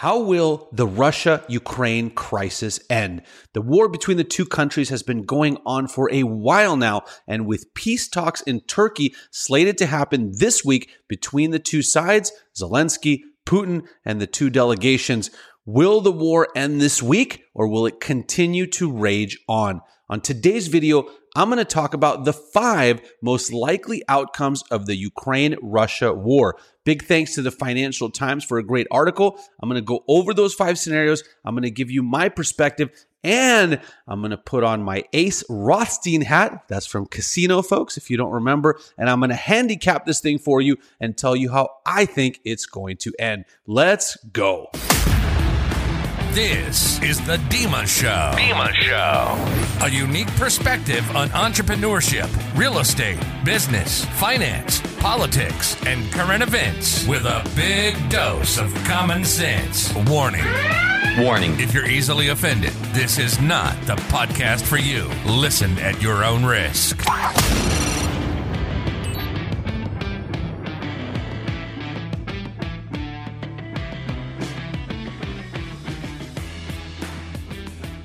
How will the Russia Ukraine crisis end? The war between the two countries has been going on for a while now, and with peace talks in Turkey slated to happen this week between the two sides, Zelensky, Putin, and the two delegations, will the war end this week or will it continue to rage on? On today's video, I'm going to talk about the five most likely outcomes of the Ukraine Russia war. Big thanks to the Financial Times for a great article. I'm going to go over those five scenarios. I'm going to give you my perspective and I'm going to put on my Ace Rothstein hat. That's from Casino, folks, if you don't remember. And I'm going to handicap this thing for you and tell you how I think it's going to end. Let's go. This is the Dima Show. Dima Show. A unique perspective on entrepreneurship, real estate, business, finance, politics, and current events with a big dose of common sense. Warning. Warning. If you're easily offended, this is not the podcast for you. Listen at your own risk.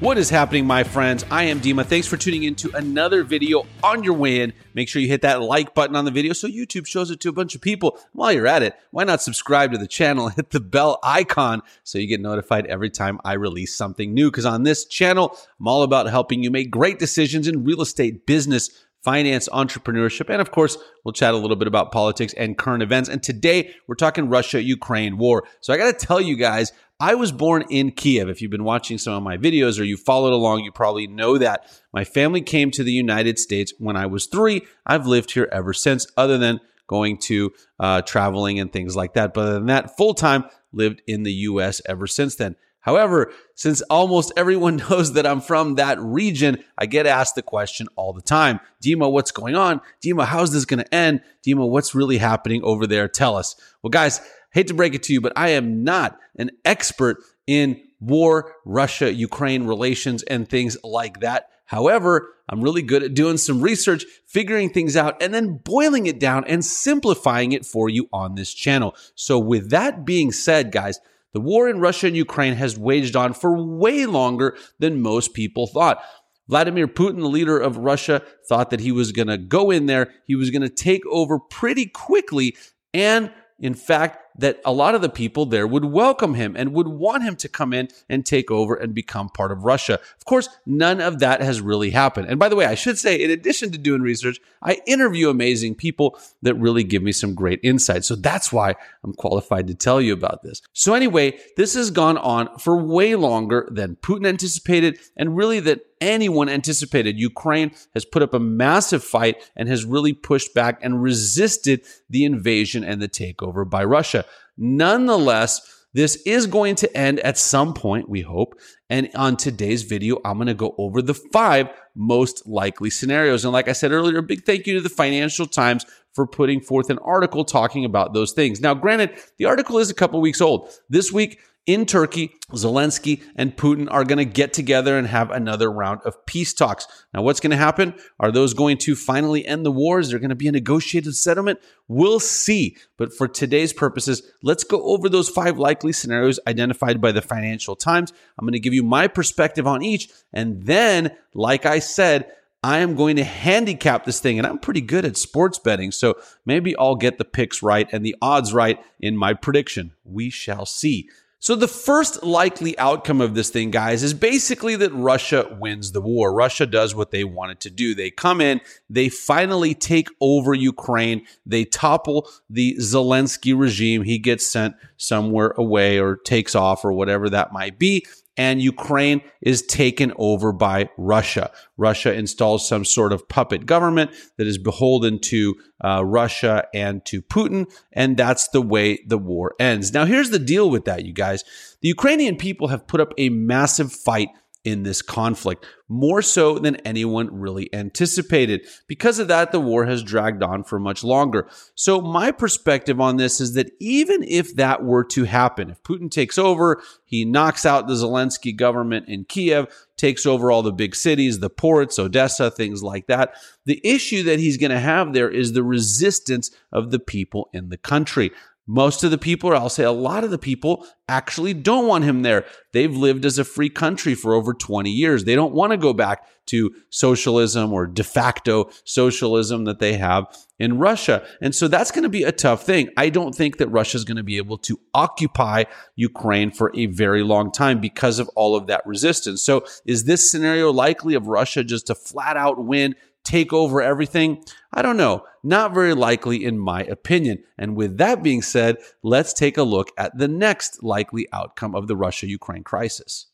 What is happening, my friends? I am Dima. Thanks for tuning in to another video on your way in. Make sure you hit that like button on the video so YouTube shows it to a bunch of people. While you're at it, why not subscribe to the channel? Hit the bell icon so you get notified every time I release something new. Because on this channel, I'm all about helping you make great decisions in real estate, business, finance, entrepreneurship, and of course, we'll chat a little bit about politics and current events. And today, we're talking Russia Ukraine war. So I got to tell you guys, I was born in Kiev. If you've been watching some of my videos or you followed along, you probably know that. My family came to the United States when I was three. I've lived here ever since, other than going to uh, traveling and things like that. But other than that, full time lived in the US ever since then. However, since almost everyone knows that I'm from that region, I get asked the question all the time Dima, what's going on? Dima, how's this going to end? Dima, what's really happening over there? Tell us. Well, guys, hate to break it to you, but I am not an expert in war, Russia, Ukraine relations, and things like that. However, I'm really good at doing some research, figuring things out, and then boiling it down and simplifying it for you on this channel. So, with that being said, guys, the war in Russia and Ukraine has waged on for way longer than most people thought. Vladimir Putin, the leader of Russia, thought that he was going to go in there, he was going to take over pretty quickly, and in fact, that a lot of the people there would welcome him and would want him to come in and take over and become part of Russia. Of course, none of that has really happened. And by the way, I should say, in addition to doing research, I interview amazing people that really give me some great insight. So that's why I'm qualified to tell you about this. So anyway, this has gone on for way longer than Putin anticipated and really that anyone anticipated. Ukraine has put up a massive fight and has really pushed back and resisted the invasion and the takeover by Russia. Nonetheless, this is going to end at some point, we hope. And on today's video, I'm going to go over the five most likely scenarios. And like I said earlier, a big thank you to the Financial Times for putting forth an article talking about those things. Now, granted, the article is a couple weeks old. This week, in Turkey, Zelensky and Putin are going to get together and have another round of peace talks. Now, what's going to happen? Are those going to finally end the wars? Is there going to be a negotiated settlement? We'll see. But for today's purposes, let's go over those five likely scenarios identified by the Financial Times. I'm going to give you my perspective on each. And then, like I said, I am going to handicap this thing, and I'm pretty good at sports betting. So maybe I'll get the picks right and the odds right in my prediction. We shall see. So the first likely outcome of this thing, guys, is basically that Russia wins the war. Russia does what they wanted to do. They come in, they finally take over Ukraine, they topple the Zelensky regime. He gets sent somewhere away or takes off or whatever that might be and Ukraine is taken over by Russia. Russia installs some sort of puppet government that is beholden to uh, Russia and to Putin, and that's the way the war ends. Now, here's the deal with that, you guys. The Ukrainian people have put up a massive fight in this conflict, more so than anyone really anticipated. Because of that, the war has dragged on for much longer. So, my perspective on this is that even if that were to happen, if Putin takes over, he knocks out the Zelensky government in Kiev, takes over all the big cities, the ports, Odessa, things like that. The issue that he's going to have there is the resistance of the people in the country. Most of the people, or I'll say a lot of the people, actually don't want him there. They've lived as a free country for over 20 years. They don't want to go back to socialism or de facto socialism that they have in Russia. And so that's going to be a tough thing. I don't think that Russia is going to be able to occupy Ukraine for a very long time because of all of that resistance. So is this scenario likely of Russia just to flat out win take over everything? I don't know. Not very likely, in my opinion. And with that being said, let's take a look at the next likely outcome of the Russia Ukraine crisis.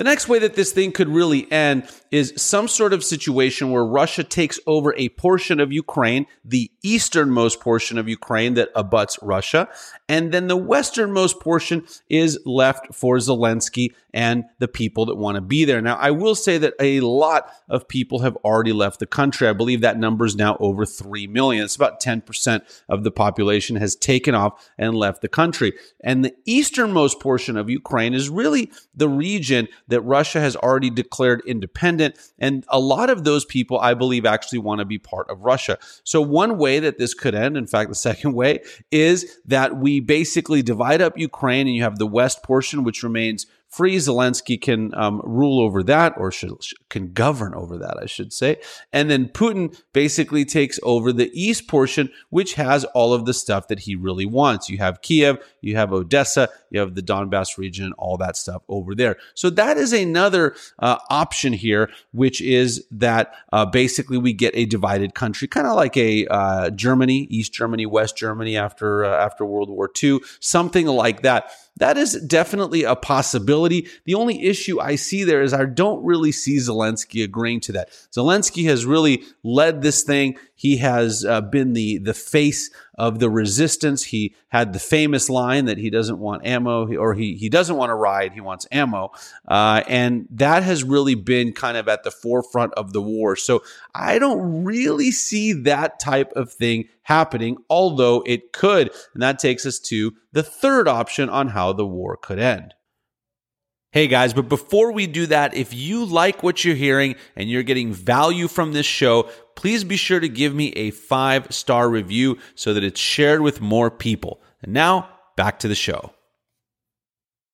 The next way that this thing could really end is some sort of situation where Russia takes over a portion of Ukraine, the easternmost portion of Ukraine that abuts Russia, and then the westernmost portion is left for Zelensky and the people that want to be there. Now, I will say that a lot of people have already left the country. I believe that number is now over 3 million. It's about 10% of the population has taken off and left the country. And the easternmost portion of Ukraine is really the region that Russia has already declared independent. And a lot of those people, I believe, actually want to be part of Russia. So, one way that this could end, in fact, the second way, is that we basically divide up Ukraine and you have the west portion, which remains free. Zelensky can um, rule over that, or should, can govern over that, I should say. And then Putin basically takes over the east portion, which has all of the stuff that he really wants. You have Kiev, you have Odessa, you have the Donbass region, all that stuff over there. So that is another uh, option here, which is that uh, basically we get a divided country, kind of like a uh, Germany, East Germany, West Germany after uh, after World War II, something like that. That is definitely a possibility. The only issue I see there is I don't really see Zelensky agreeing to that. Zelensky has really led this thing. He has uh, been the the face of the resistance. He had the famous line that he doesn't want ammo or he, he doesn't want to ride, he wants ammo. Uh, and that has really been kind of at the forefront of the war. So I don't really see that type of thing happening, although it could. And that takes us to the third option on how the war could end. Hey guys, but before we do that, if you like what you're hearing and you're getting value from this show, please be sure to give me a five star review so that it's shared with more people. And now back to the show.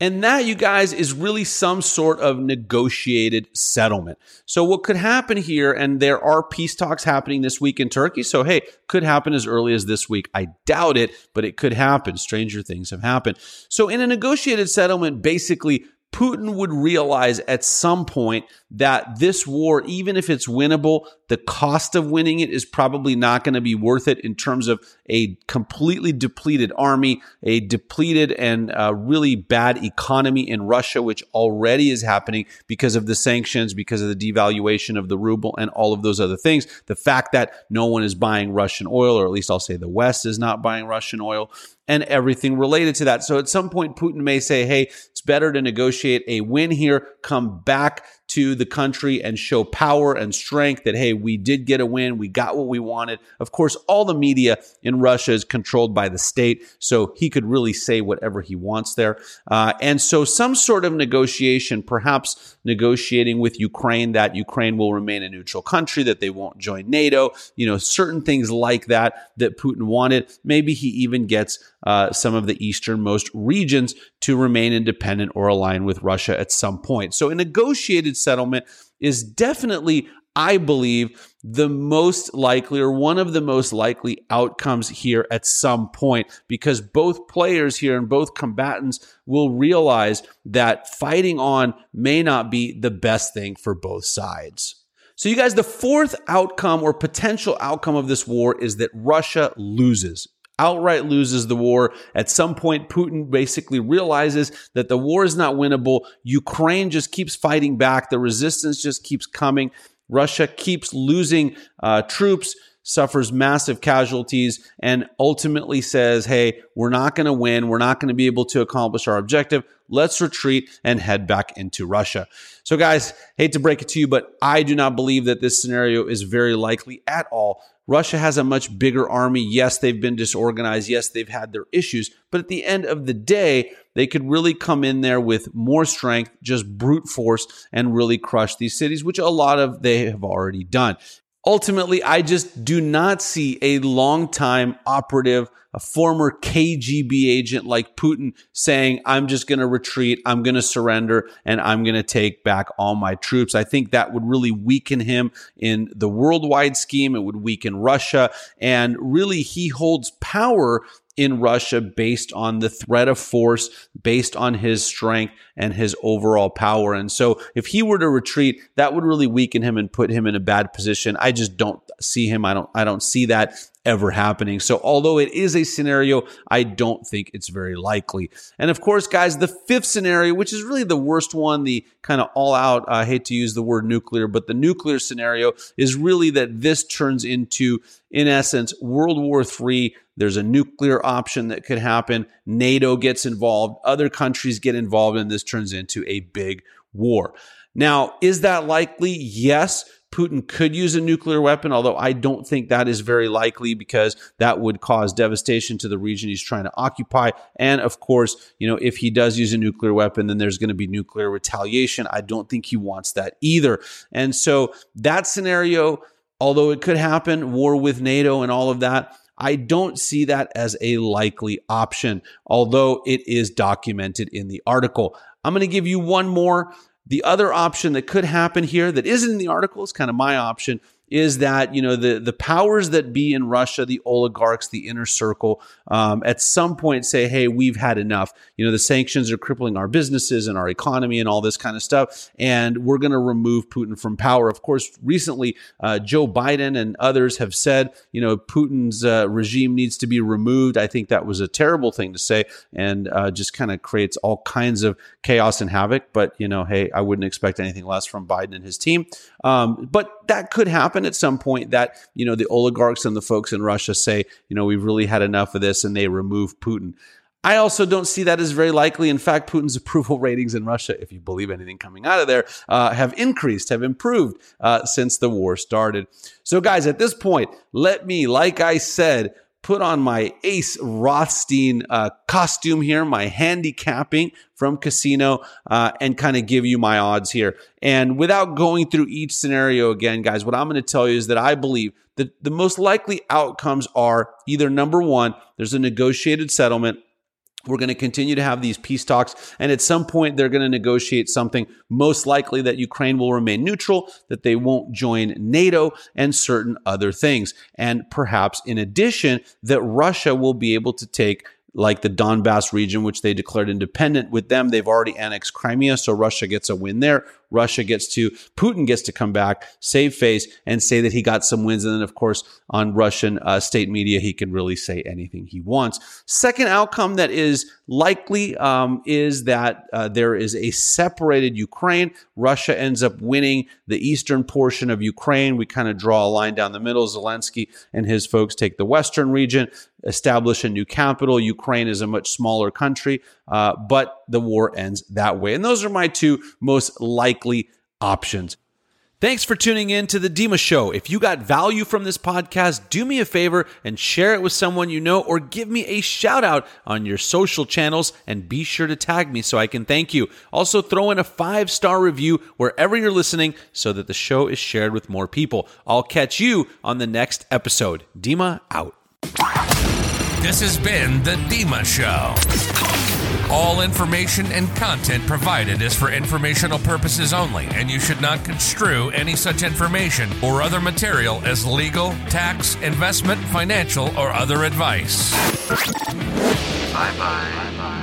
And that, you guys, is really some sort of negotiated settlement. So, what could happen here, and there are peace talks happening this week in Turkey. So, hey, could happen as early as this week. I doubt it, but it could happen. Stranger things have happened. So, in a negotiated settlement, basically, Putin would realize at some point that this war, even if it's winnable, the cost of winning it is probably not going to be worth it in terms of a completely depleted army, a depleted and uh, really bad economy in Russia, which already is happening because of the sanctions, because of the devaluation of the ruble, and all of those other things. The fact that no one is buying Russian oil, or at least I'll say the West is not buying Russian oil, and everything related to that. So at some point, Putin may say, hey, it's better to negotiate a win here, come back to the country and show power and strength that, hey, we did get a win. We got what we wanted. Of course, all the media in Russia is controlled by the state. So he could really say whatever he wants there. Uh, and so some sort of negotiation, perhaps negotiating with Ukraine that Ukraine will remain a neutral country, that they won't join NATO, you know, certain things like that that Putin wanted. Maybe he even gets uh, some of the easternmost regions to remain independent or align with Russia at some point. So a negotiated settlement is definitely, I believe, the most likely or one of the most likely outcomes here at some point because both players here and both combatants will realize that fighting on may not be the best thing for both sides. So, you guys, the fourth outcome or potential outcome of this war is that Russia loses outright loses the war. At some point, Putin basically realizes that the war is not winnable. Ukraine just keeps fighting back. The resistance just keeps coming. Russia keeps losing uh, troops, suffers massive casualties, and ultimately says, hey, we're not going to win. We're not going to be able to accomplish our objective. Let's retreat and head back into Russia. So, guys, hate to break it to you, but I do not believe that this scenario is very likely at all. Russia has a much bigger army. Yes, they've been disorganized. Yes, they've had their issues. But at the end of the day, they could really come in there with more strength, just brute force, and really crush these cities, which a lot of they have already done. Ultimately, I just do not see a long-time operative, a former KGB agent like Putin saying, I'm just going to retreat, I'm going to surrender, and I'm going to take back all my troops. I think that would really weaken him in the worldwide scheme. It would weaken Russia. And really, he holds power in Russia based on the threat of force, based on his strength and his overall power. And so if he were to retreat, that would really weaken him and put him in a bad position. I just don't see him. I don't I don't see that ever happening. So although it is a scenario, I don't think it's very likely. And of course, guys, the fifth scenario, which is really the worst one, the kind of all out, I hate to use the word nuclear, but the nuclear scenario is really that this turns into, in essence, World War III. There's a nuclear option that could happen. NATO gets involved. Other countries get involved, and this turns into a big war. Now, is that likely? Yes. Putin could use a nuclear weapon, although I don't think that is very likely because that would cause devastation to the region he's trying to occupy. And of course, you know, if he does use a nuclear weapon, then there's going to be nuclear retaliation. I don't think he wants that either. And so that scenario, although it could happen, war with NATO and all of that, I don't see that as a likely option, although it is documented in the article. I'm going to give you one more. The other option that could happen here that isn't in the article is kind of my option is that you know the the powers that be in Russia, the oligarchs, the inner circle, um, at some point say, "Hey, we've had enough. You know, the sanctions are crippling our businesses and our economy and all this kind of stuff, and we're going to remove Putin from power." Of course, recently uh, Joe Biden and others have said, you know, Putin's uh, regime needs to be removed. I think that was a terrible thing to say, and uh, just kind of creates all kinds of chaos and havoc. But you know, hey, I wouldn't expect anything less from Biden and his team. Um, but that could happen at some point that, you know, the oligarchs and the folks in Russia say, you know, we've really had enough of this and they remove Putin. I also don't see that as very likely. In fact, Putin's approval ratings in Russia, if you believe anything coming out of there, uh, have increased, have improved uh, since the war started. So, guys, at this point, let me, like I said, put on my Ace Rothstein uh, costume here, my handicapping from Casino, uh, and kind of give you my odds here. And without going through each scenario again, guys, what I'm going to tell you is that I believe that the most likely outcomes are either number one, there's a negotiated settlement we're going to continue to have these peace talks. And at some point, they're going to negotiate something, most likely that Ukraine will remain neutral, that they won't join NATO, and certain other things. And perhaps in addition, that Russia will be able to take like the Donbass region, which they declared independent. With them, they've already annexed Crimea, so Russia gets a win there. Russia gets to, Putin gets to come back, save face, and say that he got some wins. And then, of course, on Russian uh, state media, he can really say anything he wants. Second outcome that is likely um, is that uh, there is a separated Ukraine. Russia ends up winning the eastern portion of Ukraine. We kind of draw a line down the middle. Zelensky and his folks take the western region, establish a new capital. Ukraine is a much smaller country, uh, but the war ends that way. And those are my two most likely options. Thanks for tuning in to the Dima Show. If you got value from this podcast, do me a favor and share it with someone you know or give me a shout out on your social channels and be sure to tag me so I can thank you. Also, throw in a five star review wherever you're listening so that the show is shared with more people. I'll catch you on the next episode. Dima out. This has been The Dima Show. All information and content provided is for informational purposes only, and you should not construe any such information or other material as legal, tax, investment, financial, or other advice. Bye bye.